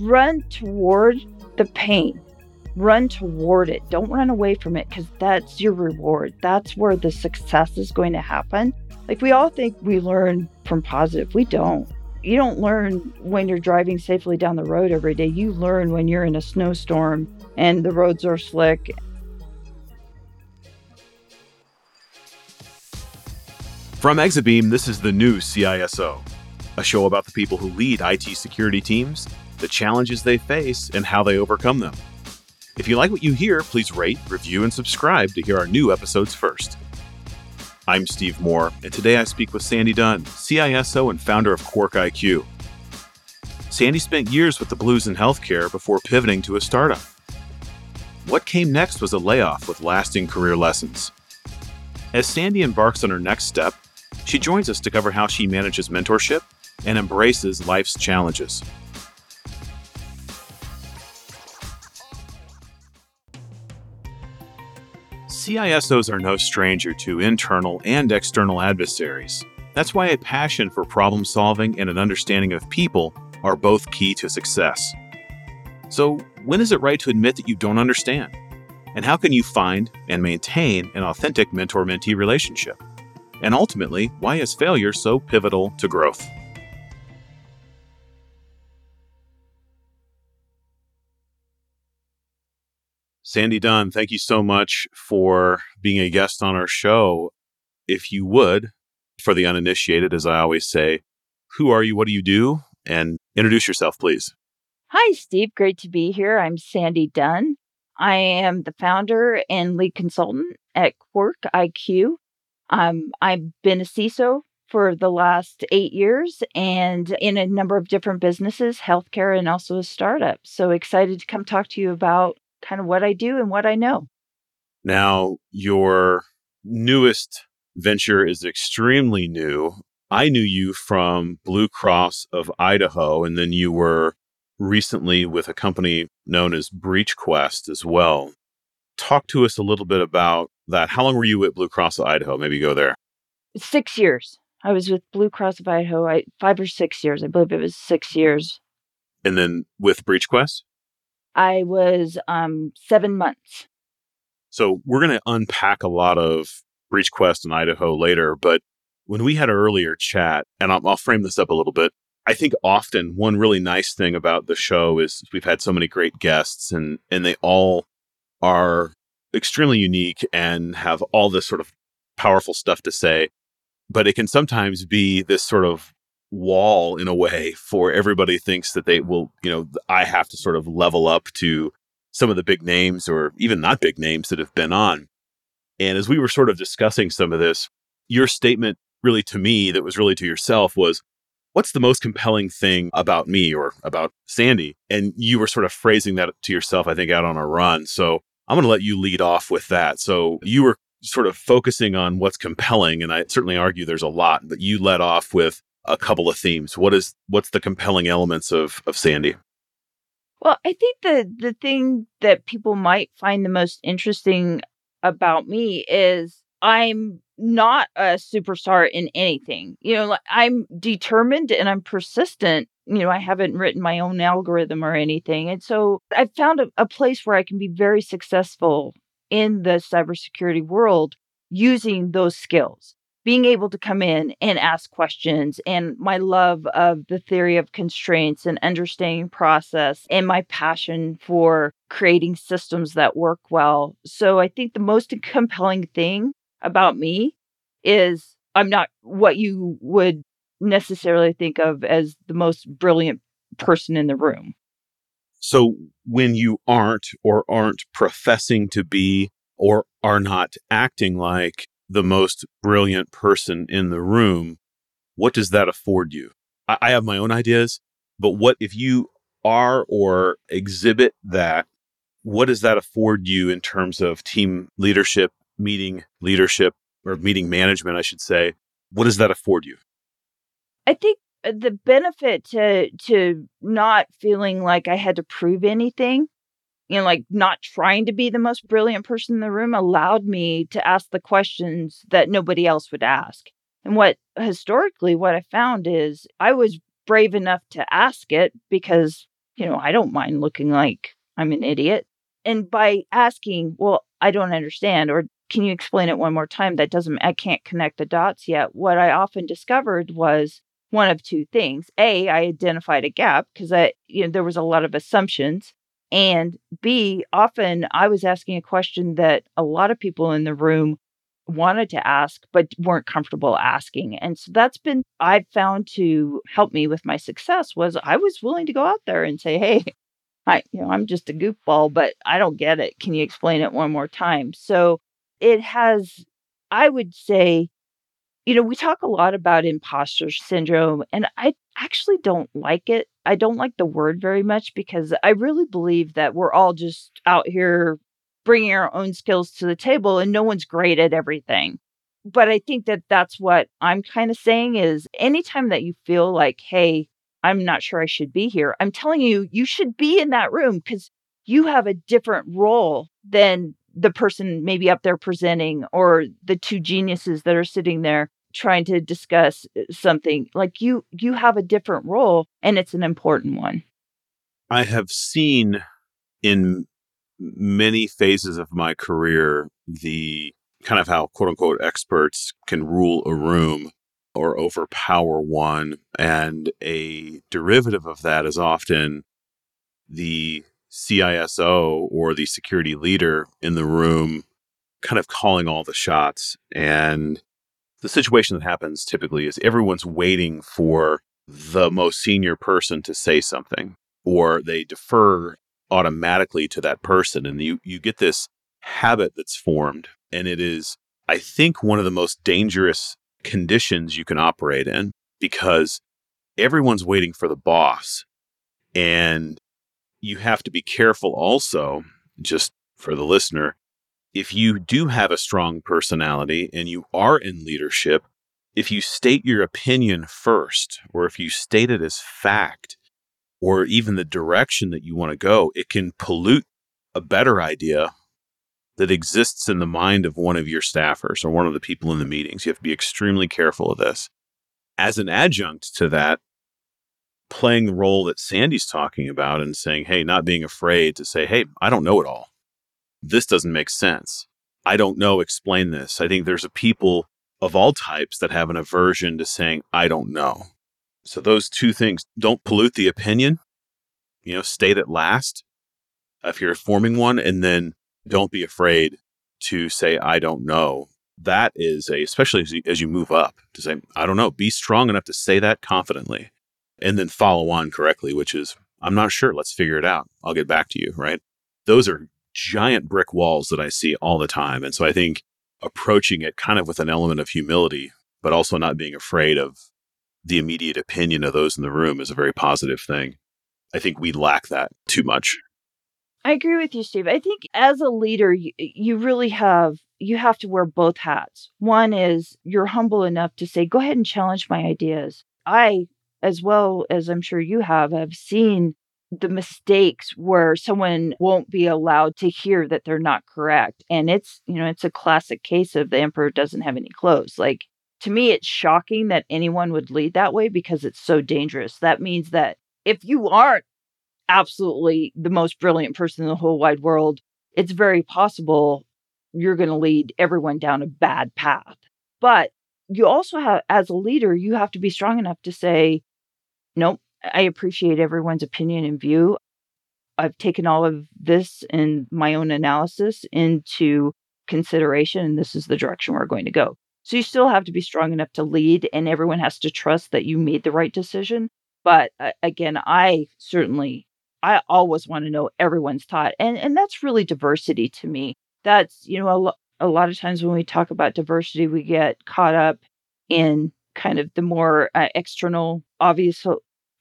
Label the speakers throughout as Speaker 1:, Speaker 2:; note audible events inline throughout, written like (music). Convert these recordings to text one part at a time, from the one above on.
Speaker 1: run toward the pain. Run toward it. Don't run away from it because that's your reward. That's where the success is going to happen. Like we all think we learn from positive. We don't. You don't learn when you're driving safely down the road every day. You learn when you're in a snowstorm and the roads are slick
Speaker 2: From Exabeam, this is the new CISO, a show about the people who lead IT security teams, the challenges they face, and how they overcome them. If you like what you hear, please rate, review, and subscribe to hear our new episodes first. I'm Steve Moore, and today I speak with Sandy Dunn, CISO and founder of Quark IQ. Sandy spent years with the Blues in healthcare before pivoting to a startup. What came next was a layoff with lasting career lessons. As Sandy embarks on her next step, she joins us to cover how she manages mentorship and embraces life's challenges. CISOs are no stranger to internal and external adversaries. That's why a passion for problem solving and an understanding of people are both key to success. So, when is it right to admit that you don't understand? And how can you find and maintain an authentic mentor mentee relationship? And ultimately, why is failure so pivotal to growth? Sandy Dunn, thank you so much for being a guest on our show. If you would, for the uninitiated, as I always say, who are you? What do you do? And introduce yourself, please.
Speaker 1: Hi, Steve. Great to be here. I'm Sandy Dunn. I am the founder and lead consultant at Quark IQ. Um, I've been a CISO for the last eight years and in a number of different businesses, healthcare, and also a startup. So excited to come talk to you about kind of what I do and what I know.
Speaker 2: Now, your newest venture is extremely new. I knew you from Blue Cross of Idaho, and then you were recently with a company known as BreachQuest as well. Talk to us a little bit about that. How long were you at Blue Cross of Idaho? Maybe go there.
Speaker 1: Six years. I was with Blue Cross of Idaho. I, five or six years. I believe it was six years.
Speaker 2: And then with BreachQuest?
Speaker 1: I was um, seven months.
Speaker 2: So we're going to unpack a lot of BreachQuest in Idaho later. But when we had an earlier chat, and I'll, I'll frame this up a little bit, I think often one really nice thing about the show is we've had so many great guests and and they all are extremely unique and have all this sort of powerful stuff to say. But it can sometimes be this sort of wall in a way for everybody thinks that they will, you know, I have to sort of level up to some of the big names or even not big names that have been on. And as we were sort of discussing some of this, your statement really to me that was really to yourself was, what's the most compelling thing about me or about Sandy? And you were sort of phrasing that to yourself, I think, out on a run. So I'm going to let you lead off with that. So you were sort of focusing on what's compelling, and I certainly argue there's a lot, but you led off with a couple of themes. What is what's the compelling elements of of Sandy?
Speaker 1: Well, I think the the thing that people might find the most interesting about me is I'm not a superstar in anything. You know, I'm determined and I'm persistent you know, I haven't written my own algorithm or anything. And so I've found a, a place where I can be very successful in the cybersecurity world using those skills being able to come in and ask questions and my love of the theory of constraints and understanding process and my passion for creating systems that work well. So I think the most (laughs) compelling thing about me is I'm not what you would necessarily think of as the most brilliant person in the room.
Speaker 2: So when you aren't or aren't professing to be or are not acting like the most brilliant person in the room, what does that afford you? I, I have my own ideas, but what if you are or exhibit that? What does that afford you in terms of team leadership, meeting leadership, or meeting management, I should say? What does that afford you?
Speaker 1: I think uh, the benefit to to not feeling like I had to prove anything, you know, like not trying to be the most brilliant person in the room allowed me to ask the questions that nobody else would ask. And what historically what I found is I was brave enough to ask it because you know, I don't mind looking like I'm an idiot. And by asking, well, I don't understand, or can you explain it one more time? That doesn't, I can't connect the dots yet. What I often discovered was one of two things. A, I identified a gap because I, you know, there was a lot of assumptions. And B, often I was asking a question that a lot of people in the room wanted to ask but weren't comfortable asking. And so that's been i've found to help me with my success was i was willing to go out there and say hey i you know i'm just a goofball but i don't get it. Can you explain it one more time? So it has i would say you know we talk a lot about imposter syndrome and i actually don't like it i don't like the word very much because i really believe that we're all just out here bringing our own skills to the table and no one's great at everything. But I think that that's what I'm kind of saying is anytime that you feel like, hey, I'm not sure I should be here, I'm telling you, you should be in that room because you have a different role than the person maybe up there presenting or the two geniuses that are sitting there trying to discuss uh, something like you you have a different role and it's an important one
Speaker 2: i have seen in many phases of my career, the kind of how quote unquote experts can rule a room or overpower one. And a derivative of that is often the CISO or the security leader in the room kind of calling all the shots. And the situation that happens typically is everyone's waiting for the most senior person to say something, or they defer automatically to that person. And you, you get this habit that's formed. And it is, I think, one of the most dangerous conditions you can operate in because everyone's waiting for the boss. And you have to be careful also, just for the listener, if you do have a strong personality and you are in leadership, if you state your opinion first, or if you state it as fact, or even the direction that you want to go, it can pollute a better idea that exists in the mind of one of your staffers or one of the people in the meetings. You have to be extremely careful of this. As an adjunct to that, playing the role that Sandy's talking about and saying, hey, not being afraid to say, hey, I don't know it all. This doesn't make sense. I don't know, explain this. I think there's a people of all types that have an aversion to saying, I don't know. So those two things don't pollute the opinion, you know, state it last if you're forming one, and then don't be afraid to say, I don't know. That is a, especially as you, as you move up, to say, I don't know, be strong enough to say that confidently and then follow on correctly, which is, I'm not sure. Let's figure it out. I'll get back to you. Right. Those are giant brick walls that I see all the time. And so I think approaching it kind of with an element of humility, but also not being afraid of the immediate opinion of those in the room is a very positive thing. I think we lack that too much.
Speaker 1: I agree with you, Steve. I think as a leader, you, you really have you have to wear both hats. One is you're humble enough to say, "Go ahead and challenge my ideas." I, as well as I'm sure you have, have seen the mistakes where someone won't be allowed to hear that they're not correct, and it's you know it's a classic case of the emperor doesn't have any clothes. Like to me, it's shocking that anyone would lead that way because it's so dangerous. That means that if you aren't absolutely the most brilliant person in the whole wide world, it's very possible you're going to lead everyone down a bad path. But you also have, as a leader, you have to be strong enough to say, nope, I appreciate everyone's opinion and view. I've taken all of this and my own analysis into consideration, and this is the direction we're going to go. So you still have to be strong enough to lead, and everyone has to trust that you made the right decision. But uh, again, I certainly, I always want to know everyone's thought, and and that's really diversity to me. That's you know a, lo- a lot of times when we talk about diversity, we get caught up in kind of the more uh, external, obvious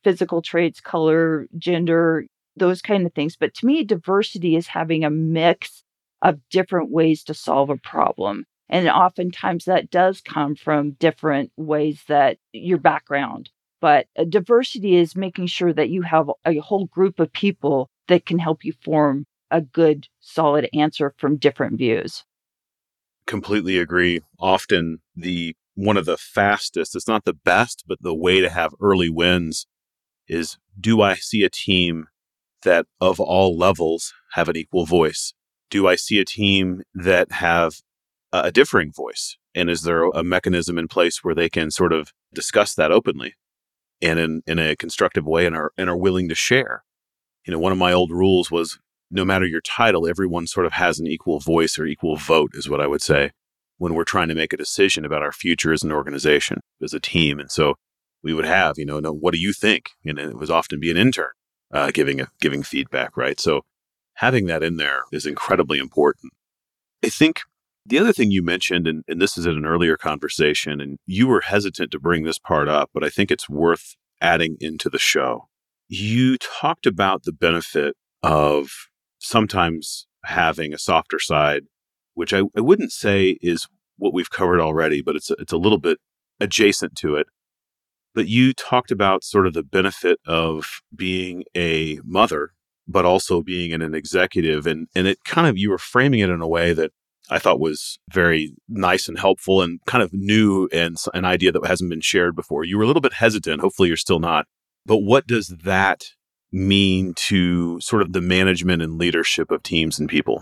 Speaker 1: physical traits, color, gender, those kind of things. But to me, diversity is having a mix of different ways to solve a problem. And oftentimes that does come from different ways that your background. But uh, diversity is making sure that you have a whole group of people that can help you form a good, solid answer from different views.
Speaker 2: Completely agree. Often the one of the fastest, it's not the best, but the way to have early wins is do I see a team that of all levels have an equal voice? Do I see a team that have a differing voice? And is there a mechanism in place where they can sort of discuss that openly and in, in a constructive way and are, and are willing to share? You know, one of my old rules was no matter your title, everyone sort of has an equal voice or equal vote, is what I would say when we're trying to make a decision about our future as an organization, as a team. And so we would have, you know, no, what do you think? And it was often be an intern uh, giving a, giving feedback, right? So having that in there is incredibly important. I think the other thing you mentioned, and, and this is in an earlier conversation, and you were hesitant to bring this part up, but I think it's worth adding into the show. You talked about the benefit of sometimes having a softer side, which I, I wouldn't say is what we've covered already, but it's a, it's a little bit adjacent to it. But you talked about sort of the benefit of being a mother, but also being an, an executive. And, and it kind of, you were framing it in a way that I thought was very nice and helpful and kind of new and an idea that hasn't been shared before. You were a little bit hesitant. Hopefully, you're still not. But what does that mean to sort of the management and leadership of teams and people?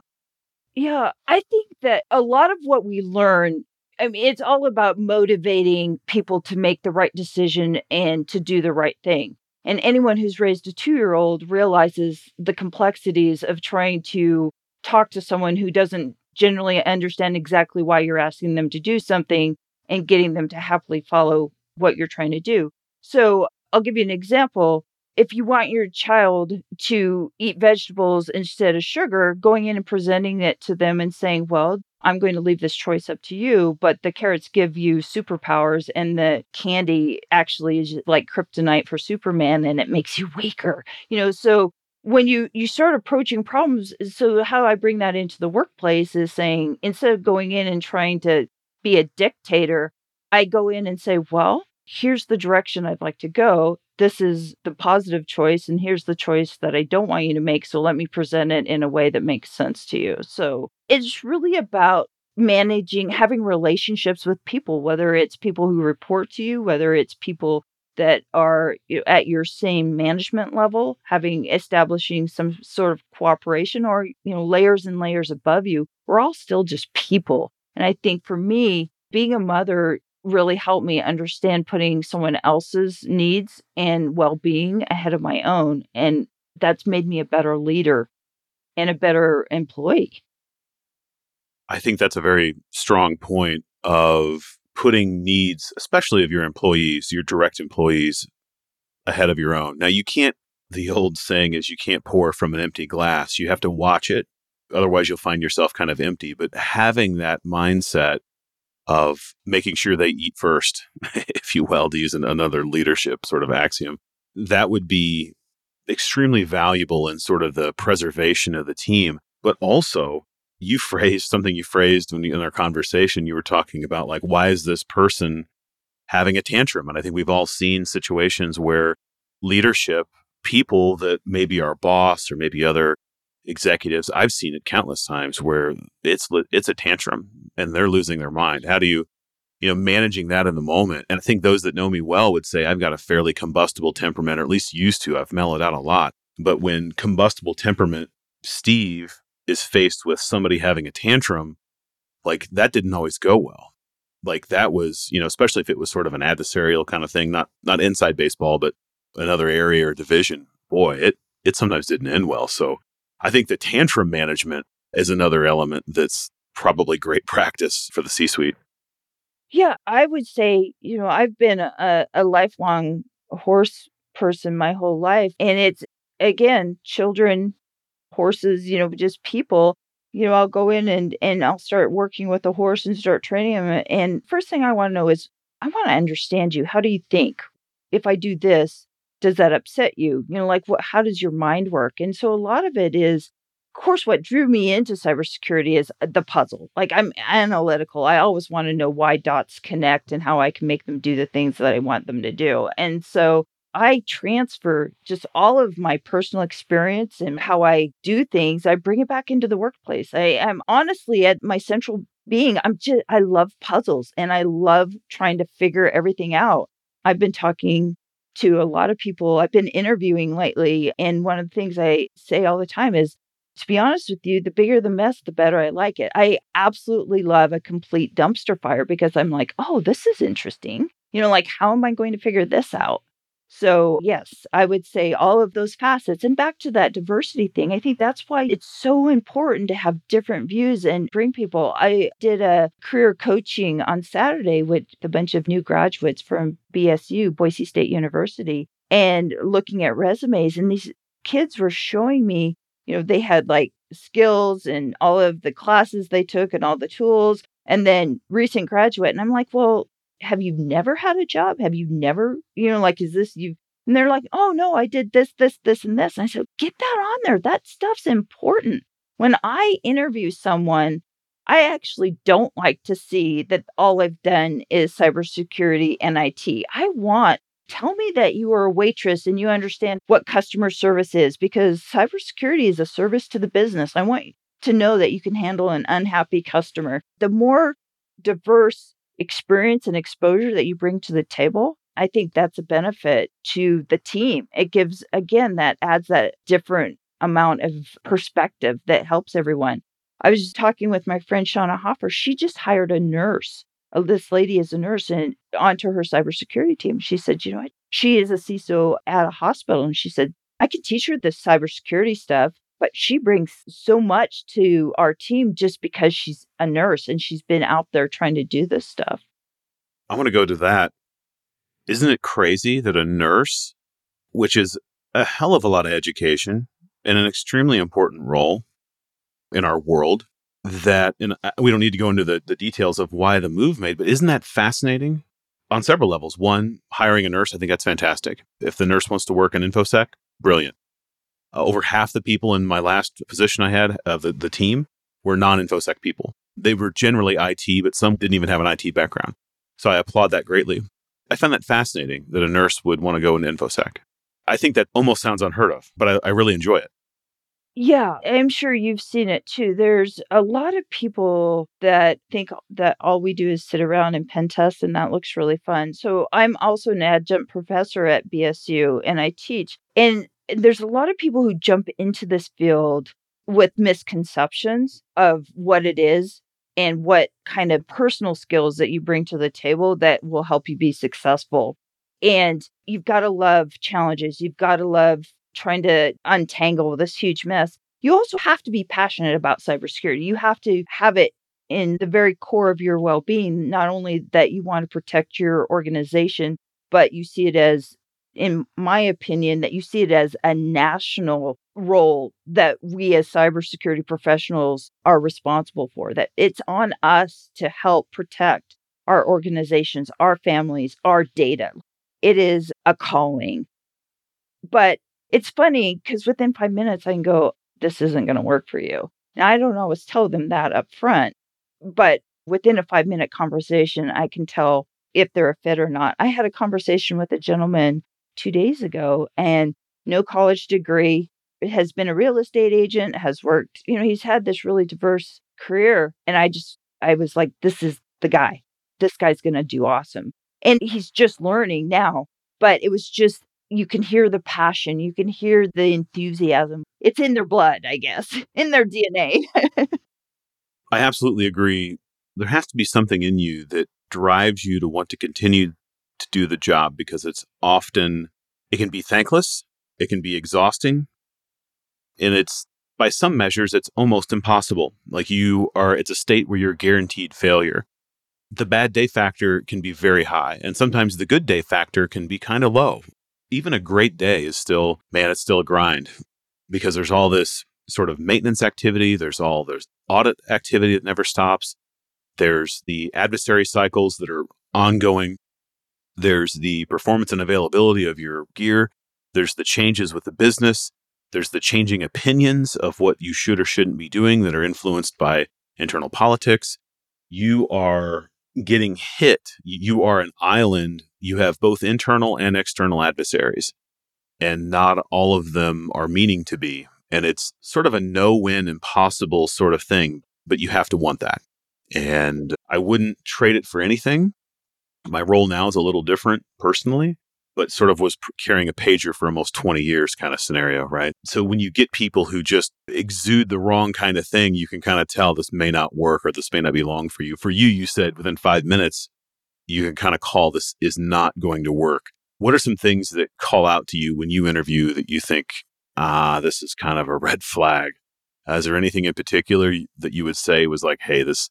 Speaker 1: Yeah, I think that a lot of what we learn, I mean, it's all about motivating people to make the right decision and to do the right thing. And anyone who's raised a two year old realizes the complexities of trying to talk to someone who doesn't generally understand exactly why you're asking them to do something and getting them to happily follow what you're trying to do. So I'll give you an example if you want your child to eat vegetables instead of sugar, going in and presenting it to them and saying, well, I'm going to leave this choice up to you, but the carrots give you superpowers and the candy actually is like kryptonite for Superman and it makes you (laughs) weaker. You know, so when you you start approaching problems, so how I bring that into the workplace is saying instead of going in and trying to be a dictator, I go in and say, well, here's the direction I'd like to go this is the positive choice and here's the choice that I don't want you to make. So let me present it in a way that makes sense to you. So it's really about managing, having relationships with people, whether it's people who report to you, whether it's people that are at your same management level, having establishing some sort of cooperation or, you know, layers and layers above you. We're all still just people. And I think for me, being a mother really helped me understand putting someone else's needs and well being ahead of my own. And that's made me a better leader and a better employee.
Speaker 2: I think that's a very strong point of putting needs, especially of your employees, your direct employees, ahead of your own. Now, you can't, the old saying is you can't pour from an empty glass. You have to watch it. Otherwise, you'll find yourself kind of empty. But having that mindset of making sure they eat first, (laughs) if you will, to use an, another leadership sort of axiom, that would be extremely valuable in sort of the preservation of the team. But also, you phrased something you phrased when you, in our conversation, you were talking about like, why is this person having a tantrum? And I think we've all seen situations where leadership, people that maybe our boss or maybe other executives i've seen it countless times where it's it's a tantrum and they're losing their mind. How do you you know managing that in the moment? And i think those that know me well would say i've got a fairly combustible temperament or at least used to. I've mellowed out a lot. But when combustible temperament steve is faced with somebody having a tantrum like that didn't always go well. Like that was you know especially if it was sort of an adversarial kind of thing not not inside baseball but another area or division boy it it sometimes didn't end well. So I think the tantrum management is another element that's probably great (laughs) practice for the C suite.
Speaker 1: Yeah, I would say, you know, I've been a, a lifelong horse person my whole life. And it's, again, children, horses, you know, just people. You know, I'll go in and, and I'll start working with a horse and start training him. And first thing I want to know is, I want to understand you. How do you think? If I do this, does that upset you? You know, like what how does your mind work? And so a lot of it is of course what drew me into cybersecurity is uh, the puzzle. Like I'm analytical. I always want to know why dots connect and how I can make them do the things that I want them to do. And so I transfer just all of my personal experience and how I do things. I bring it back into the workplace. I am honestly at my central being. I'm just, I love puzzles and I love trying to figure everything out. I've been talking to a lot of people I've been interviewing lately. And one of the things I say all the time is to be honest with you, the bigger the mess, the better I like it. I absolutely love a complete dumpster fire because I'm like, oh, this is interesting. You know, like, how am I going to figure this out? So, yes, I would say all of those facets. And back to that diversity thing, I think that's why it's so important to have different views and bring people. I did a career coaching on Saturday with a bunch of new graduates from BSU, Boise State University, and looking at resumes. And these kids were showing me, you know, they had like skills and all of the classes they took and all the tools, and then recent graduate. And I'm like, well, have you never had a job? Have you never, you know, like, is this you? And they're like, oh, no, I did this, this, this, and this. And I said, get that on there. That stuff's important. When I interview someone, I actually don't like to see that all I've done is cybersecurity and IT. I want, tell me that you are a waitress and you understand what customer service is because cybersecurity is a service to the business. I want to know that you can handle an unhappy customer. The more diverse experience and exposure that you bring to the table, I think that's a benefit to the team. It gives, again, that adds that different amount of perspective that helps everyone. I was just talking with my friend Shauna Hoffer. She just hired a nurse. Uh, this lady is a nurse and onto her cybersecurity team. She said, you know what? She is a CISO at a hospital. And she said, I can teach her this cybersecurity stuff but she brings so much to our team just because she's a nurse and she's been out there trying to do this stuff.
Speaker 2: I want to go to that. Isn't it crazy that a nurse, which is a hell of a lot of education and an extremely important role in our world, that and we don't need to go into the, the details of why the move made, but isn't that fascinating on several levels? One, hiring a nurse, I think that's fantastic. If the nurse wants to work in InfoSec, brilliant. Uh, over half the people in my last position I had of the, the team were non InfoSec people. They were generally IT, but some didn't even have an IT background. So I applaud that greatly. I find that fascinating that a nurse would want to go into InfoSec. I think that almost sounds unheard of, but I, I really enjoy it.
Speaker 1: Yeah, I'm sure you've seen it too. There's a lot of people that think that all we do is sit around and pen test, and that looks really fun. So I'm also an adjunct professor at BSU and I teach. And there's a lot of people who jump into this field with misconceptions of what it is and what kind of personal skills that you bring to the table that will help you be successful. And you've got to love challenges. You've got to love trying to untangle this huge mess. You also have to be passionate about cybersecurity. You have to have it in the very core of your well being, not only that you want to protect your organization, but you see it as in my opinion, that you see it as a national role that we as cybersecurity professionals are responsible for, that it's on us to help protect our organizations, our families, our data. It is a calling. But it's funny because within five minutes, I can go, this isn't going to work for you. Now, I don't always tell them that up front, but within a five minute conversation, I can tell if they're a fit or not. I had a conversation with a gentleman two days ago and no college degree, has been a real estate agent, has worked, you know, he's had this really diverse career. And I just, I was like, this is the guy. This guy's going to do awesome. And he's just learning now, but it was just, you can hear the passion, you can hear the enthusiasm. It's in their blood, I guess, (laughs) in their DNA. (laughs)
Speaker 2: I absolutely agree. There has to be something in you that drives you to want to continue to do the job because it's often, it can be thankless, it can be exhausting, and it's, by some measures, it's almost impossible. Like you are, it's a state where you're guaranteed failure. The bad day factor can be very high, and sometimes the good day factor can be kind of low. Even a great day is still, man, it's still a grind because there's all this sort of maintenance activity, there's all there's audit activity that never stops. There's the adversary cycles that are ongoing there's the performance and availability of your gear. There's the changes with the business. There's the changing opinions of what you should or shouldn't be doing that are influenced by internal politics. You are getting hit. You are an island. You have both internal and external adversaries, and not all of them are meaning to be. And it's sort of a no win, impossible sort of thing, but you have to want that. And I wouldn't trade it for anything. My role now is a little different personally. but sort of was carrying a pager for almost 20 years kind of scenario, right? So when you get people who just exude the wrong kind of thing, you can kind of tell this may not work or this may not be long for you. For you, you said within five minutes, you can kind of call this is not going to work. What are some things that call out to you when you interview that you think, ah, this is kind of a red flag? Uh, is there anything in particular that you would say was like, hey, this,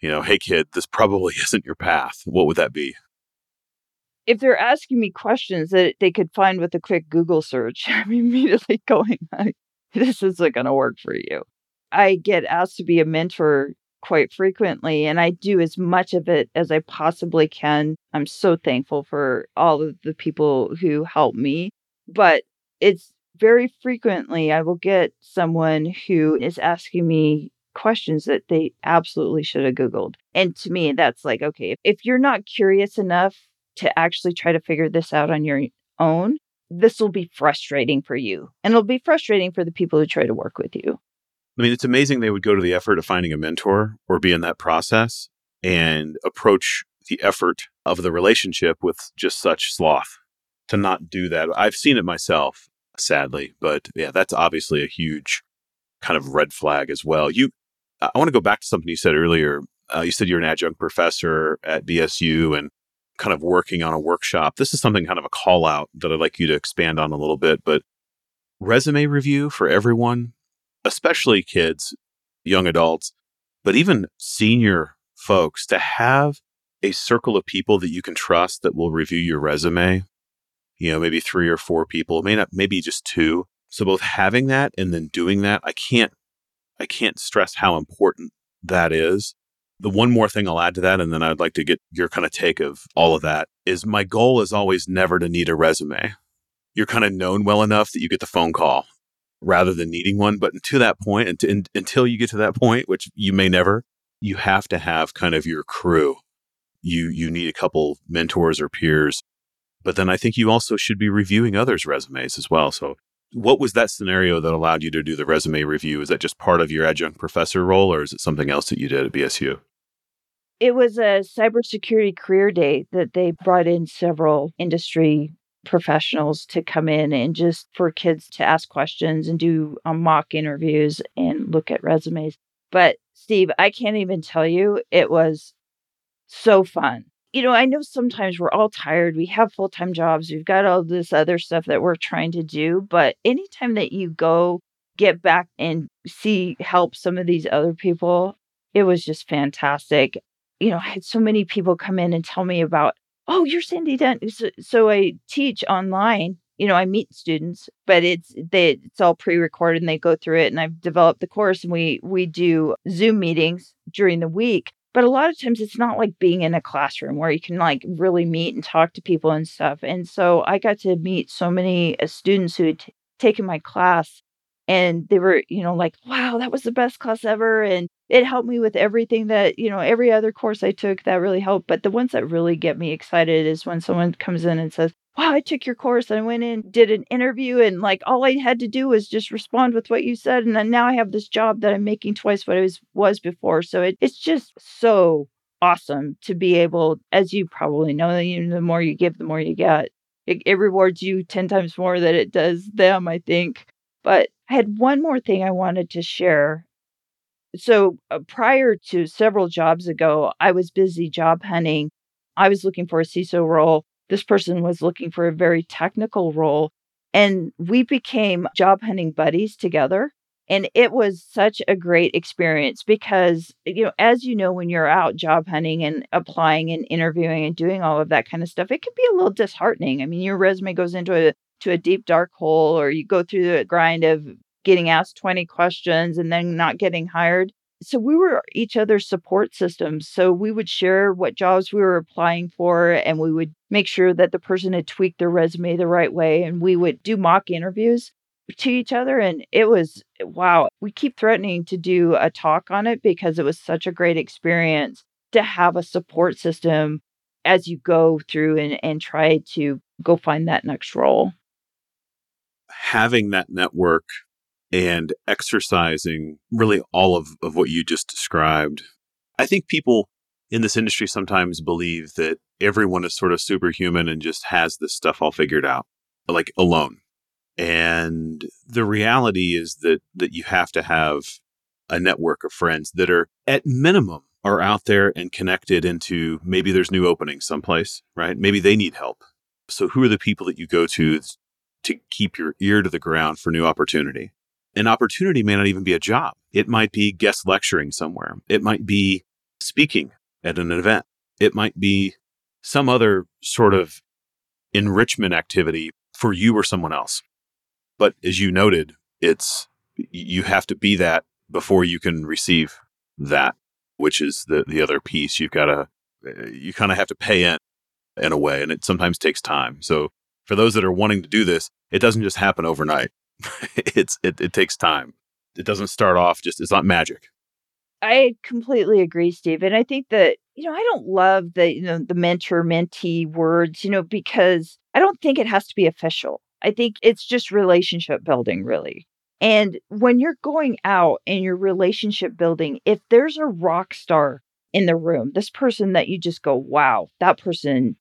Speaker 2: you know, hey, kid, this probably (laughs) isn't your path? What would that be?
Speaker 1: If they're asking me questions that they could find with a quick Google search, (laughs) I'm immediately (laughs) going, this isn't going to work for you. I get asked to be a mentor quite frequently, and I do as much of it as I possibly can. I'm so thankful for all of the people who help me, but it's very frequently I will get someone who is asking me questions that they absolutely should have Googled. And to me, that's like, okay, if you're not curious enough to actually try to figure this out on your own, this will be frustrating for you. And it'll be frustrating for the people who try to work with you.
Speaker 2: I mean, it's amazing they would go to the effort of finding a mentor or be in that process and approach the effort of the relationship with just such sloth to not do that. I've seen it myself sadly. But yeah, that's obviously a huge kind of red flag as well. You, I want to go back to something you said earlier. Uh, you said you're an adjunct professor at BSU and kind of working on a workshop. This is something kind of a call out that I'd like you to expand on a little bit. But resume review for everyone, especially kids, young adults, but even senior folks to have a circle of people that you can trust that will review your resume you know, maybe three or four people, may not, maybe just two. So both having that and then doing that, I can't, I can't stress how important that is. The one more thing I'll add to that, and then I'd like to get your kind of take of all of that is my goal is always never to need a resume. You're kind of known well enough that you get the phone call rather than needing one. But to that point, and to, until you get to that point, which you may never, you have to have kind of your crew. You you need a couple mentors or peers but then I think you also should be reviewing others' resumes as well. So, what was that scenario that allowed you to do the resume review? Is that just part of your adjunct professor role, or is it something else that you did at BSU?
Speaker 1: It was a cybersecurity career day that they brought in several industry professionals to come in and just for kids to ask questions and do um, mock interviews and look at resumes. But Steve, I can't even tell you, it was so fun you know, I know sometimes we're all tired. We have full time jobs. We've got all this other stuff that we're trying to do. But anytime that you go get back and see help some of these other people, it was just fantastic. You know, I had so many people come in and tell me about, oh, you're Sandy Dunn. So, so I teach online. You know, I meet students, but it's they it's all pre-recorded and they go through it. And I've developed the course and we we do Zoom meetings during the week but a lot of times it's not like being in a classroom where you can like really meet and talk to people and stuff. And so I got to meet so many uh, students who had t- taken my class and they were, you know, like, wow, that was the best class ever. And it helped me with everything that, you know, every other course I took that really helped. But the ones that really get me excited is when someone comes in and says, wow, I took your course. I went in, did an interview, and like all I had to do was just respond with what you said. And then now I have this job that I'm making twice what I was was before. So it, it's just so awesome to be able, as you probably know, the more you give, the more you get. It, it rewards you 10 times more than it does them, I think. But I had one more thing I wanted to share. So uh, prior to several jobs ago, I was busy job hunting. I was looking for a CISO role this person was looking for a very technical role. And we became job hunting buddies together. And it was such a great experience because, you know, as you know, when you're out job hunting and applying and interviewing and doing all of that kind of stuff, it can be a little disheartening. I mean, your resume goes into a to a deep dark hole or you go through the grind of getting asked 20 questions and then not getting hired so we were each other's support systems. So we would share what jobs we were applying for and we would make sure that the person had tweaked their resume the right way. And we would do mock interviews to each other. And it was wow. We keep threatening to do a talk on it because it was such a great experience to have a support system as you go through and, and try to go find that next role.
Speaker 2: Having that network and exercising really all of, of what you just described. I think people in this industry sometimes believe that everyone is sort of superhuman and just has this stuff all figured out, like alone. And the reality is that that you have to have a network of friends that are at minimum are out there and connected into maybe there's new openings someplace, right? Maybe they need help. So who are the people that you go to to keep your ear to the ground for new opportunity? An opportunity may not even be a job. It might be guest lecturing somewhere. It might be speaking at an event. It might be some other sort of enrichment activity for you or someone else. But as you noted, it's you have to be that before you can receive that, which is the the other piece. You've got to eh, you kind of have to pay in in a way, and it sometimes takes time. So for those that are wanting to do this, it doesn't just happen overnight. (laughs) it's it, it takes time. It doesn't start off just it's not magic.
Speaker 1: I completely agree, Steve. And I think that, you know, I don't love the, you know, the mentor mentee words, you know, because I don't think it has to be official. I think it's just relationship building, really. And when you're going out and you're relationship building, if there's a rock star in the room, this person that you just go, wow, that person,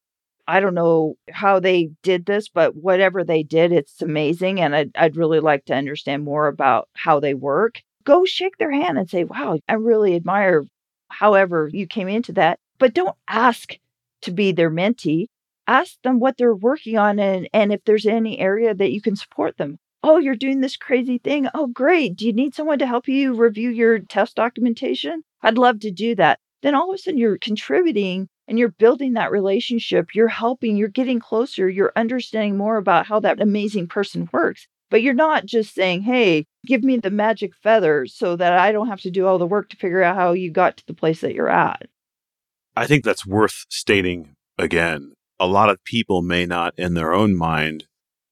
Speaker 1: I don't know how they did this, but whatever they did, it's amazing. And I'd, I'd really like to understand more about how they work go shake their hand and say, wow, I really admire however you came into that. But don't ask to be their mentee. Ask them what they're working on and, and if there's any area that you can support them. Oh, you're doing this crazy thing. Oh, great. Do you need someone to help you review your test documentation? I'd love to do that. Then all of a sudden you're contributing and you're building that relationship. You're helping, you're getting closer, you're understanding more about how that amazing person works. But you're not just saying, hey, give me the magic feather so that I don't have to do all the work to figure out how you got to the place that you're at.
Speaker 2: I think that's worth stating again. A lot of people may not, in their own mind,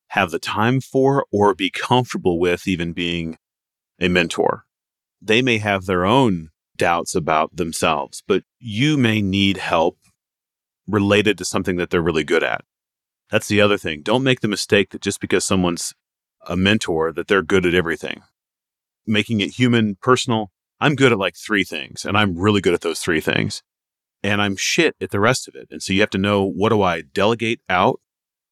Speaker 2: have the time for or be (laughs) comfortable with even being a mentor. They may have their own doubts about themselves, but you may need help related to something that they're really good at. That's the other thing. Don't make the mistake that just because someone's a mentor that they're good at everything. Making it human, personal. I'm good at like three things, and I'm really good at those three things. And I'm shit at the rest of it. And so you have to know what do I delegate out?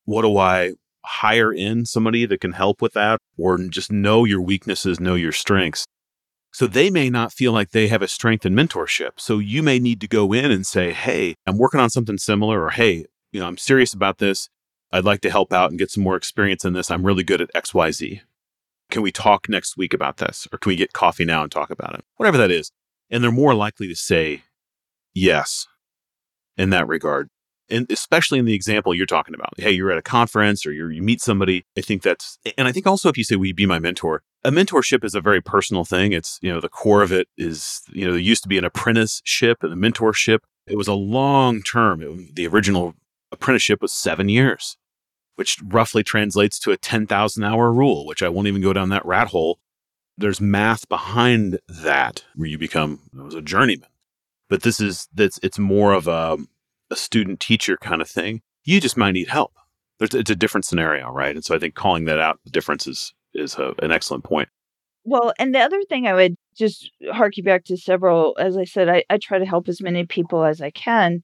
Speaker 2: What do I hire in somebody that can help with that? Or just know your weaknesses, know your strengths. So they may not feel like they have a strength in mentorship. So you may need to go in and say, Hey, I'm working on something similar, or Hey, you know, I'm serious about this. I'd like to help out and get some more experience in this. I'm really good at XYZ. Can we talk next week about this? Or can we get coffee now and talk about it? Whatever that is. And they're more likely to say yes in that regard. And especially in the example you're talking about. Hey, you're at a conference or you meet somebody. I think that's, and I think also if you say, will you be my mentor? A mentorship is a very personal thing. It's, you know, the core of it is, you know, there used to be an apprenticeship and a mentorship. It was a long term. It, the original apprenticeship was seven years which roughly translates to a 10,000 hour rule, which I won't even go down that rat hole. There's math behind that where you become a journeyman. But this is that's it's more of a, a student teacher kind of thing. You just might need help. There's, it's a different scenario, right? And so I think calling that out, the difference is is a, an excellent point.
Speaker 1: Well, and the other thing I would just hark you back to several, as I said, I, I try to help as many people as I can.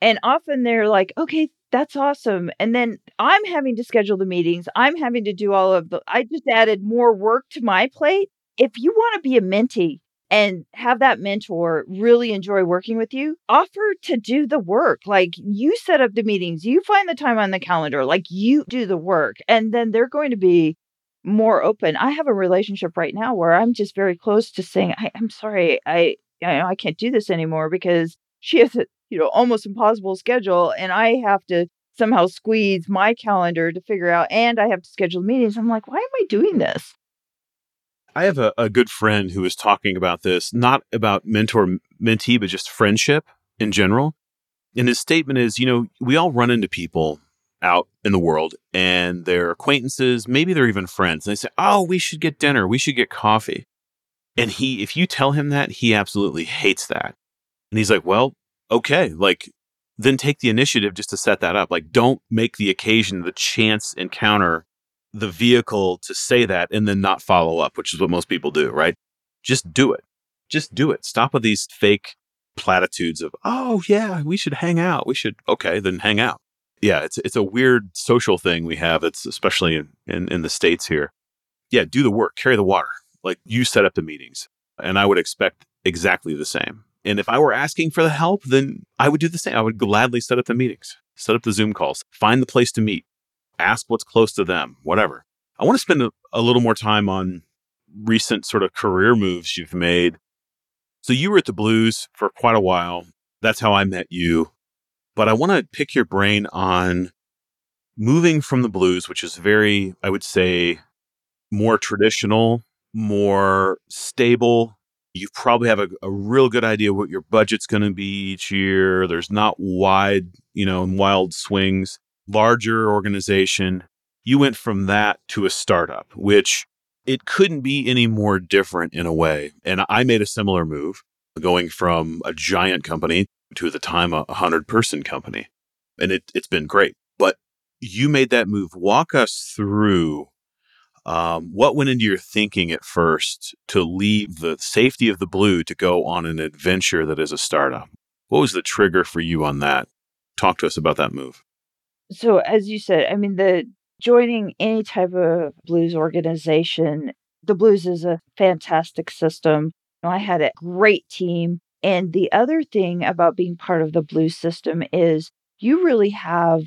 Speaker 1: And often they're like, okay, that's awesome. And then I'm having to schedule the meetings. I'm having to do all of the, I just added more work to my plate. If you want to be a mentee and have that mentor really enjoy working with you, offer to do the work. Like you set up the meetings, you find the time on the calendar, like you do the work. And then they're going to be more open. I have a relationship right now where I'm just very close to saying, I, am sorry, I, I, I can't do this anymore because she has a you know, almost impossible schedule. And I have to somehow squeeze my calendar to figure out, and I have to schedule meetings. I'm like, why am I doing this?
Speaker 2: I have a, a good friend who was talking about this, not about mentor mentee, but just friendship in general. And his statement is, you know, we all run into people out in the world and they're acquaintances, maybe they're even friends. And they say, Oh, we should get dinner. We should get coffee. And he, if you tell him that, he absolutely hates that. And he's like, Well, okay, like then take the initiative just to set that up. Like don't make the occasion, the chance encounter the vehicle to say that and then not follow up, which is what most people do, right? Just do it. Just do it. Stop with these fake platitudes of, oh, yeah, we should hang out. We should, okay, then hang out. Yeah, it's, it's a weird social thing we have. It's especially in, in, in the States here. Yeah, do the work, carry the water. Like you set up the meetings. And I would expect exactly the same. And if I were asking for the help, then I would do the same. I would gladly set up the meetings, set up the Zoom calls, find the place to meet, ask what's close to them, whatever. I want to spend a, a little more time on recent sort of career moves you've made. So you were at the Blues for quite a while. That's how I met you. But I want to pick your brain on moving from the Blues, which is very, I would say, more traditional, more stable. You probably have a, a real good idea what your budget's going to be each year. There's not wide, you know, and wild swings. Larger organization. You went from that to a startup, which it couldn't be any more different in a way. And I made a similar move going from a giant company to the time a 100 person company. And it, it's been great. But you made that move. Walk us through um, what went into your thinking at first to leave the safety of the blue to go on an adventure that is a startup? What was the trigger for you on that? Talk to us about that move.
Speaker 1: So, as you said, I mean, the joining any type of blues organization, the blues is a fantastic system. I had a great team. And the other thing about being part of the Blue system is you really have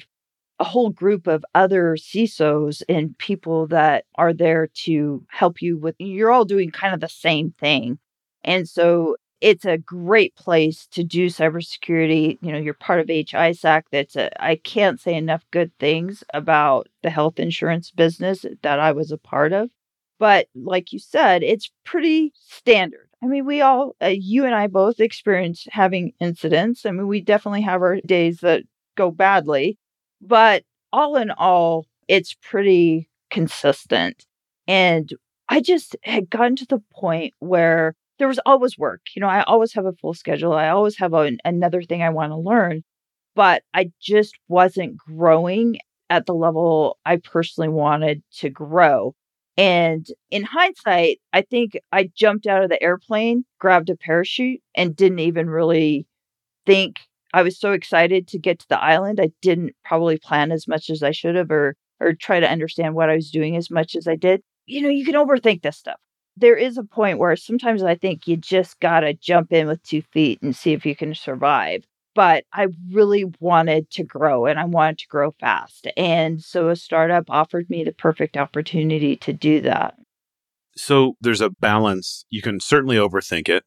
Speaker 1: a whole group of other CISOs and people that are there to help you with, you're all doing kind of the same thing. And so it's a great place to do cybersecurity. You know, you're part of HISAC. That's a, I can't say enough good things about the health insurance business that I was a part of. But like you said, it's pretty standard. I mean, we all, uh, you and I both experience having incidents. I mean, we definitely have our days that go badly, but all in all, it's pretty consistent. And I just had gotten to the point where there was always work. You know, I always have a full schedule. I always have a, another thing I want to learn, but I just wasn't growing at the level I personally wanted to grow. And in hindsight, I think I jumped out of the airplane, grabbed a parachute, and didn't even really think I was so excited to get to the island. I didn't probably plan as much as I should have or or try to understand what I was doing as much as I did. You know, you can overthink this stuff there is a point where sometimes I think you just got to jump in with two feet and see if you can survive. But I really wanted to grow and I wanted to grow fast. And so a startup offered me the perfect opportunity to do that.
Speaker 2: So there's a balance. You can certainly overthink it.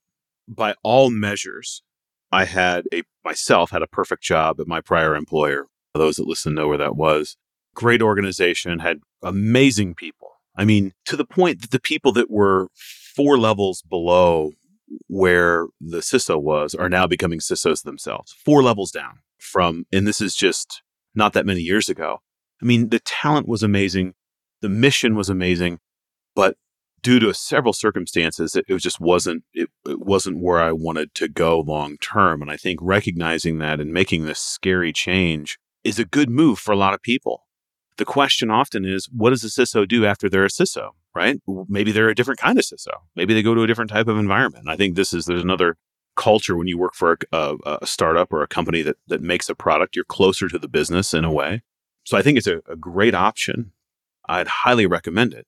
Speaker 2: By all measures, I had a myself had a perfect job at my prior employer. Those that listen know where that was. Great organization, had amazing people I mean, to the point that the people that were four levels below where the CISO was are now becoming CISOs themselves, four levels down from, and this is just not that many years ago. I mean, the talent was amazing, the mission was amazing, but due to several circumstances, it, it just wasn't it, it wasn't where I wanted to go long term. And I think recognizing that and making this scary change is a good move for a lot of people the question often is, what does a CISO do after they're a CISO, right? Maybe they're a different kind of CISO. Maybe they go to a different type of environment. I think this is, there's another culture when you work for a, a, a startup or a company that, that makes a product, you're closer to the business in a way. So I think it's a, a great option. I'd highly recommend it.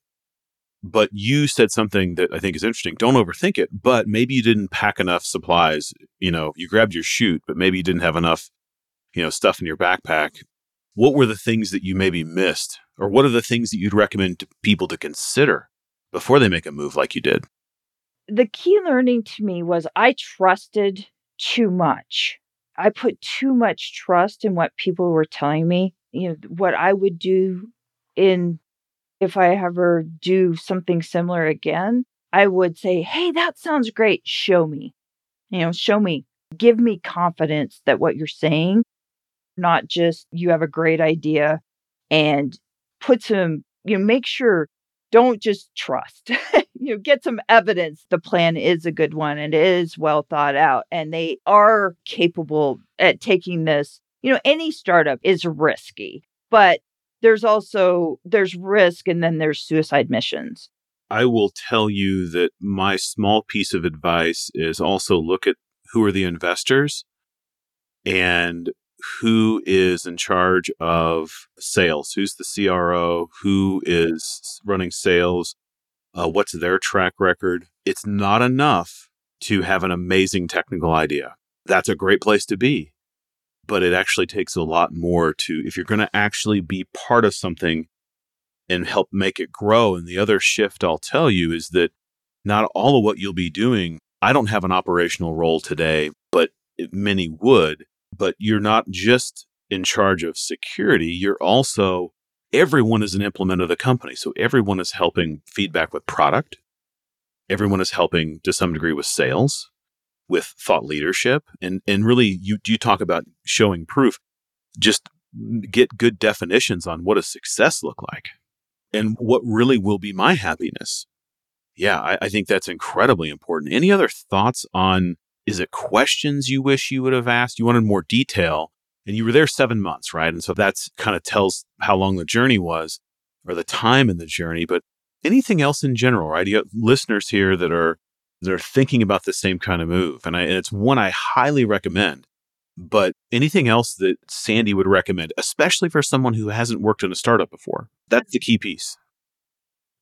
Speaker 2: But you said something that I think is interesting. Don't overthink it, but maybe you didn't pack enough supplies. You know, you grabbed your chute, but maybe you didn't have enough, you know, stuff in your backpack what were the things that you maybe missed? Or what are the things that you'd recommend to people to consider before they make a move like you did?
Speaker 1: The key learning to me was I trusted too much. I put too much trust in what people were telling me. You know, what I would do in if I ever do something similar again, I would say, Hey, that sounds great. Show me. You know, show me. Give me confidence that what you're saying not just you have a great idea and put some, you know, make sure don't just trust. (laughs) you know, get some evidence the plan is a good one and it is well thought out and they are capable at taking this. You know, any startup is risky, but there's also there's risk and then there's suicide missions.
Speaker 2: I will tell you that my small piece of advice is also look at who are the investors and who is in charge of sales, who's the CRO, who is running sales, uh, what's their track record. It's not enough to have an amazing technical idea. That's a great place to be. But it actually takes a lot more to, if you're going to actually be part of something and help make it grow. And the other shift I'll tell you is that not all of what you'll be doing, I don't have an operational role today, but many would. But you're not just in charge of security, you're also, everyone is an implement of the company. So everyone is helping feedback with product. Everyone is helping to some degree with sales, with thought leadership. And, and really, you, you talk about showing proof. Just get good definitions on what does success look like and what really will be my happiness. Yeah, I, I, think that's incredibly important. Any other thoughts on is it questions you wish you would have asked? You wanted more detail and you were there seven months, right? And so that's kind of tells how long the journey was or the time in the journey. But anything else in general, right? You have listeners here that are that are thinking about the same kind of move. And, I, and it's one I highly recommend. But anything else that Sandy would recommend, especially for someone who hasn't worked in a startup before? That's the key piece.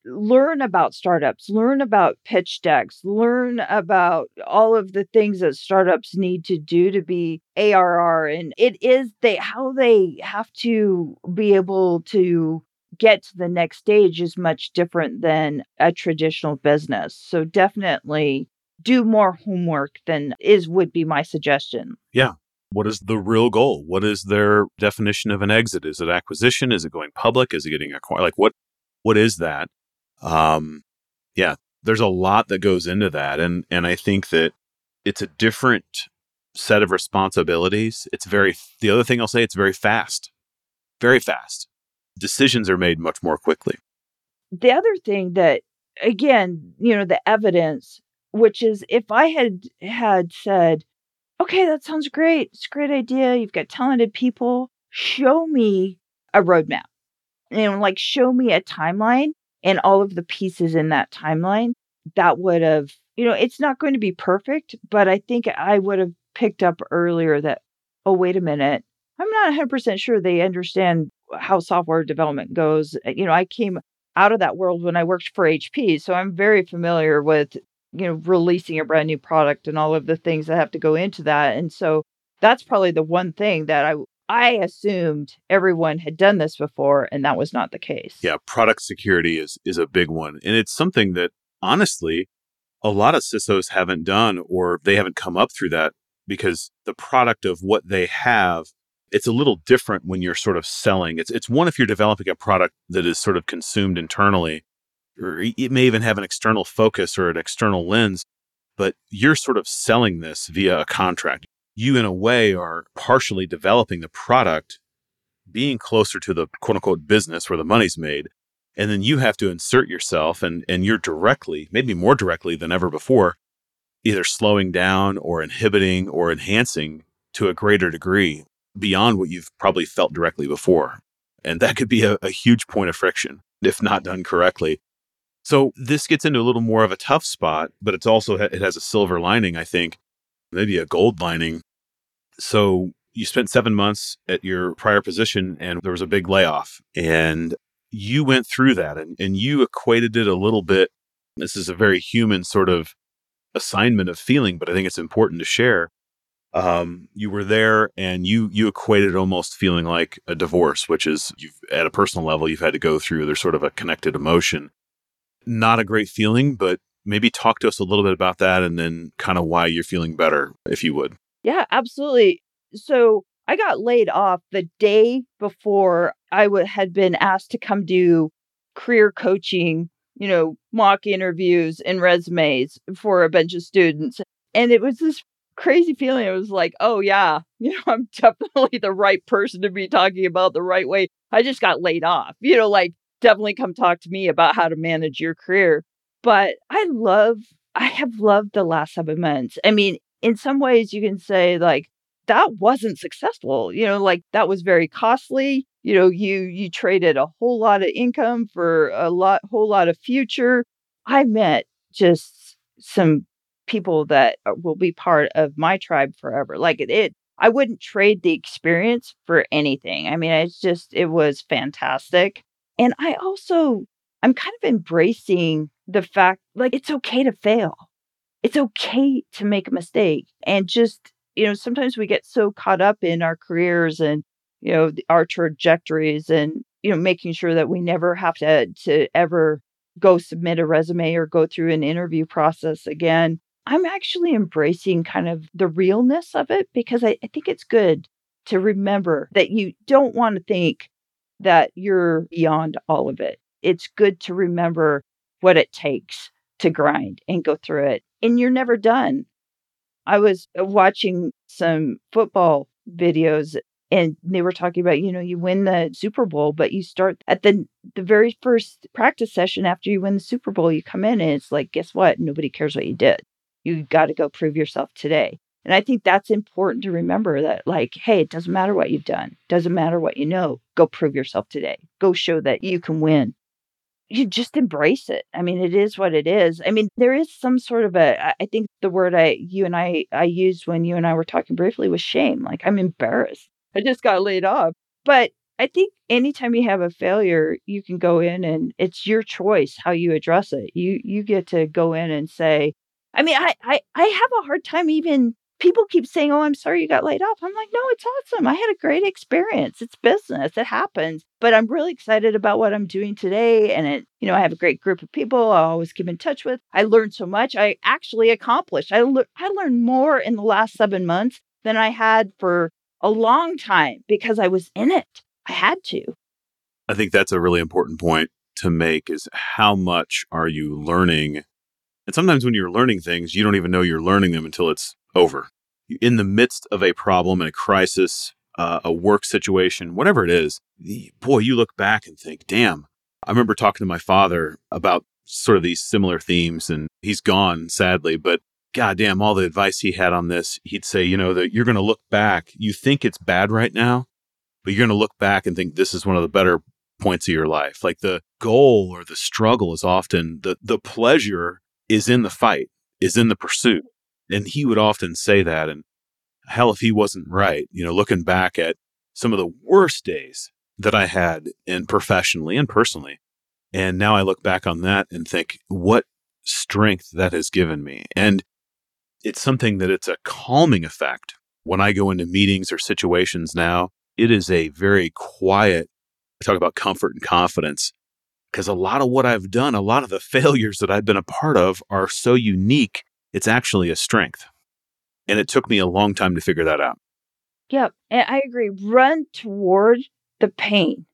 Speaker 1: Learn about startups, learn about pitch decks, learn about all of the things that startups need to do to be ARR. And it is they how they have to be able to get to the next stage is much different than a traditional business. So definitely do more homework than is would be my suggestion.
Speaker 2: Yeah. What is the real goal? What is their definition of an exit? Is it acquisition? Is it going public? Is it getting acquired? Like what what is that? Um yeah, there's a lot that goes into that and and I think that it's a different set of responsibilities. It's very the other thing I'll say it's very fast. Very fast. Decisions are made much more quickly.
Speaker 1: The other thing that again, you know, the evidence which is if I had had said okay, that sounds great. It's a great idea. You've got talented people. Show me a roadmap. and like show me a timeline and all of the pieces in that timeline. That would have, you know, it's not going to be perfect, but I think I would have picked up earlier that, oh, wait a minute. I'm not 100% sure they understand how software development goes. Uh, you know, I came out of that world when I worked for HP. So I'm very familiar with you know, releasing a brand new product and all of the things that have to go into that. And so that's probably the one thing that I I assumed everyone had done this before and that was not the case.
Speaker 2: Yeah, product security is is a big one. And it's something that honestly a lot of CISOs haven't done or they haven't come up through that because the product of what they have it's a little different when you're sort of selling. It's it's one if you're developing a product that is sort of consumed internally or it may even have an external focus or an external lens, but you're sort of selling this via a contract. You, in a way, are partially developing the product, being closer to the quote unquote business where the money's made. And then you have to insert yourself and, and you're directly, maybe more directly than ever before, either slowing down or inhibiting or enhancing to a greater degree beyond what you've probably felt directly before. And that could be a, a huge point of friction if not done correctly. So this gets into a little more of a tough spot, but it's also it has a silver lining, I think, maybe a gold lining. So you spent 7 months at your prior position and there was a big layoff and you went through that and, and you equated it a little bit. This is a very human sort of assignment of feeling, but I think it's important to share. Um, you were there and you you equated almost feeling like a divorce, which is you've at a personal level you've had to go through. There's sort of a connected emotion not a great feeling, but maybe talk to us a little bit about that and then kind of why you're feeling better, if you would.
Speaker 1: Yeah, absolutely. So I got laid off the day before I w- had been asked to come do career coaching, you know, mock interviews and resumes for a bunch of students. And it was this crazy feeling. It was like, oh, yeah, (laughs) you know, I'm definitely the right person to be talking about the right way. I just got laid off, you know, like definitely come talk to me about how to manage your career. But I love, I have loved the last seven months. I mean, in some ways, you can say, like, that wasn't successful. You know, like that was very costly. You know, you you traded a whole lot of income for a lot whole lot of future. I met just some people that uh, will be part of my tribe forever. Like it, it I wouldn't trade the experience for anything. I mean, it's just, it was fantastic. And I also, I'm kind of embracing the fact like it's okay to fail. It's okay to make a mistake and just, you know, sometimes we get so caught up in our careers and, you know, our trajectories and, you know, making sure that we never have to, to ever go submit a resume or go through an interview process again. I'm actually embracing kind of the realness of it because I, I think it's good to remember that you don't want to think that you're beyond all of it. It's good to remember what it takes to grind and go through it. And you're never done. I was uh, watching some football videos and they were talking about, you know, you win the Super Bowl, but you start at the the very first practice session after you win the Super Bowl, you come in and it's like, guess what? Nobody cares what you did you got to go prove yourself today. And I think that's important to remember that, like, hey, it doesn't matter what you've done, doesn't matter what you know. Go prove yourself today. Go show that you can win. You just embrace it. I mean, it is what it is. I mean, there is some sort of a. I think the word I, you and I, I used when you and I were talking briefly was shame. Like, I'm embarrassed. I just got laid off. But I think anytime you have a failure, you can go in and it's your choice how you address it. You you get to go in and say, I mean, I, I I have a hard time even people keep saying, "Oh, I'm sorry you got laid off." I'm like, "No, it's awesome. I had a great experience. It's business. It happens." But I'm really excited about what I'm doing today and it, you know, I have a great group of people I always keep in touch with. I learned so much. I actually accomplished. I le- I learned more in the last 7 months than I had for a long time because I was in it. I had to.
Speaker 2: I think that's a really important point to make is how much are you learning and sometimes when you're learning things, you don't even know you're learning them until it's over. In the midst of a problem and a crisis, uh, a work situation, whatever it is, boy, you look back and think, damn. I remember talking to my father about sort of these similar themes, and he's gone, sadly, but goddamn, all the advice he had on this, he'd say, you know, that you're going to look back. You think it's bad right now, but you're going to look back and think this is one of the better points of your life. Like the goal or the struggle is often the the pleasure is in the fight, is in the pursuit. And he would often say that. And hell, if he wasn't right, you know, looking back at some of the worst days that I had in professionally and personally. And now I look back on that and think what strength that has given me. And it's something that it's a calming effect. When I go into meetings or situations now, it is a very quiet, I talk about comfort and confidence because a lot of what I've done, a lot of the (laughs) failures that I've been a part of are so unique, it's actually a strength. And it took me a long time to figure that out.
Speaker 1: Yep. and I agree. Run toward the pain.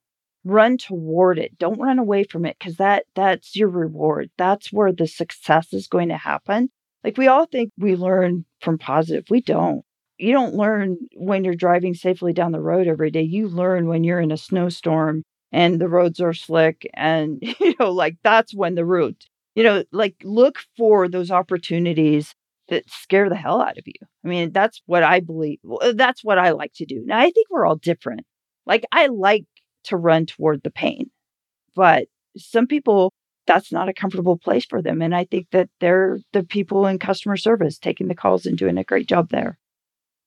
Speaker 1: Run toward it. Don't run away from it because that that's your reward. That's where the success is going to happen. Like we all think we learn from positive. We don't. You don't learn when you're driving safely down the road every day. You learn when you're in a snowstorm and the roads are slick and (laughs) you know like that's when the route you know like look for those opportunities that scare the hell out of you. I mean that's what i believe uh, that's what i like to do. Now i think we're all different. Like i like to run toward the pain but some people that's not a comfortable place for them and i think that they're the people in customer service taking the calls and doing a great job there.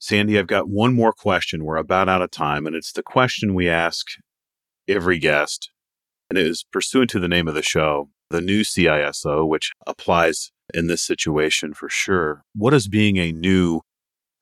Speaker 2: Sandy i've got one more question. We're about out of time and it's the question we ask every guest, and it is pursuant to the name of the show, the new CISO, which applies in this situation for sure. What does being a new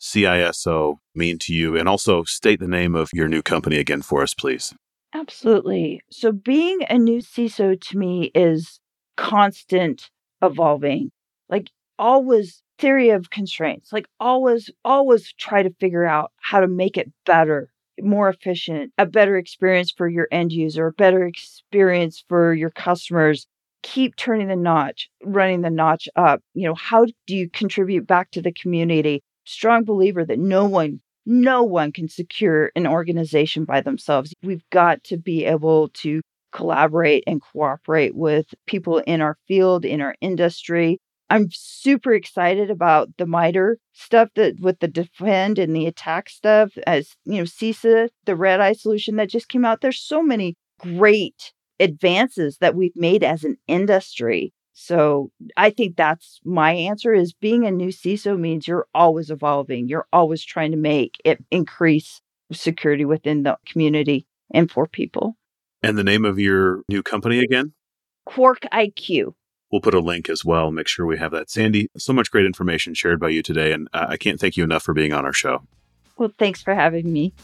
Speaker 2: CISO mean to you? And also state the name of your new company again for us, please.
Speaker 1: Absolutely. So, being a new CISO to me is constant evolving, like always theory of constraints, like always, always try to figure out how to make it better more efficient, a better experience for your end user, a better experience for your customers. Keep turning the notch, running the notch up. You know, how do you contribute back to the community? Strong believer that no one, no one can secure an organization by themselves. We've got to be able to collaborate and cooperate with people in our field, in our industry, I'm super excited about the MITRE stuff that with the defend and the attack stuff as you know CISA, the RedEye solution that just came out. There's so many great advances that we've made as an industry. So I think that's my answer is being a new CISO means you're always evolving. You're always trying to make it increase security within the community and for people.
Speaker 2: And the name of your new company again?
Speaker 1: Quark IQ.
Speaker 2: We'll put a link as well. Make sure we have that. Sandy, so much great information shared by you today. And I can't thank you enough for being on our show.
Speaker 1: Well, thanks for having me.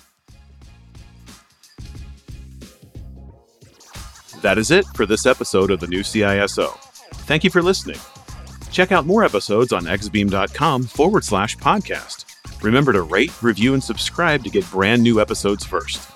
Speaker 2: That is it for this episode of the new CISO. Thank you for listening. Check out more episodes on exabeam.com forward slash podcast. Remember to rate, review, and subscribe to get brand new episodes first.